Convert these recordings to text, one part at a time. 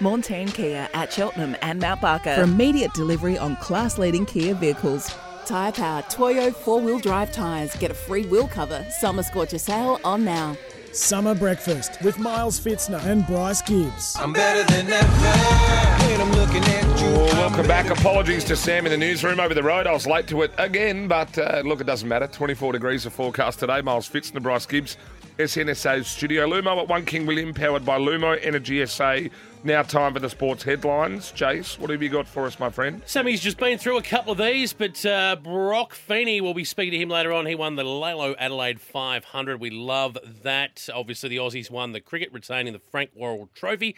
Montane Kia at Cheltenham and Mount Barker. For immediate delivery on class leading Kia vehicles. Tyre Power Toyo four wheel drive tyres. Get a free wheel cover. Summer Scorcher sale on now. Summer Breakfast with Miles Fitzner and Bryce Gibbs. I'm better than ever when I'm looking at you. Well, welcome back. Apologies to Sam in the newsroom over the road. I was late to it again, but uh, look, it doesn't matter. 24 degrees of forecast today. Miles Fitzner, Bryce Gibbs, SNSA's studio. Lumo at 1 King William, powered by Lumo Energy SA. Now time for the sports headlines. Jace, what have you got for us, my friend? Sammy's just been through a couple of these, but uh, Brock Feeney, we'll be speaking to him later on. He won the VAILO Adelaide 500. We love that. Obviously, the Aussies won the cricket, retaining the Frank Worrell Trophy.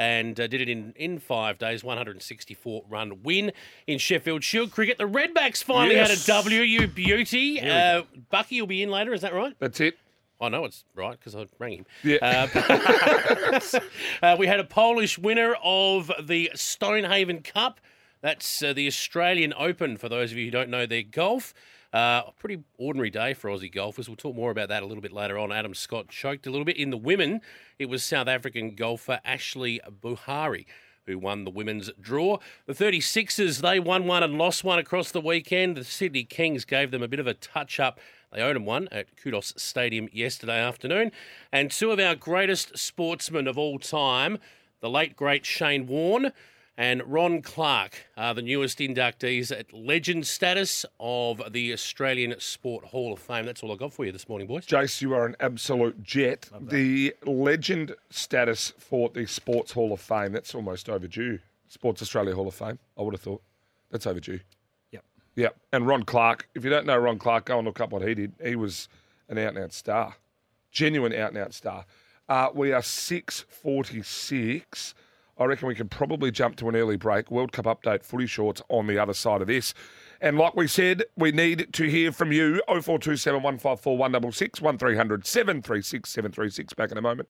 And uh, did it in, in five days, 164 run win in Sheffield Shield cricket. The Redbacks finally Yes. had a W, you beauty. Uh, Bucky will be in later, is that right? That's it. I know it's right because I rang him. Yeah. Uh, uh, we had a Polish winner of the Stonehaven Cup. That's uh, the Australian Open, for those of you who don't know their golf. Uh, a pretty ordinary day for Aussie golfers. We'll talk more about that a little bit later on. Adam Scott choked a little bit. In the women, it was South African golfer Ashleigh Buhai who won the women's draw. The 36ers, they won one and lost one across the weekend. The Sydney Kings gave them a bit of a touch up. They owed them one at Kudos Stadium yesterday afternoon. And two of our greatest sportsmen of all time, the late great Shane Warne and Ron Clarke, are the newest inductees at legend status of the Australian Sport Hall of Fame. That's all I got for you this morning, boys. Jace, you are an absolute jet. The legend status for the Sports Hall of Fame, that's almost overdue. Sports Australia Hall of Fame, I would have thought. That's overdue. Yep. Yep. And Ron Clarke, if you don't know Ron Clarke, go and look up what he did. He was an out and out star, genuine out and out star. Uh, we are 6.46. I reckon we can probably jump to an early break. World Cup update, footy shorts on the other side of this. And like we said, we need to hear from you. 0427 154 166 1300 736 736. Back in a moment.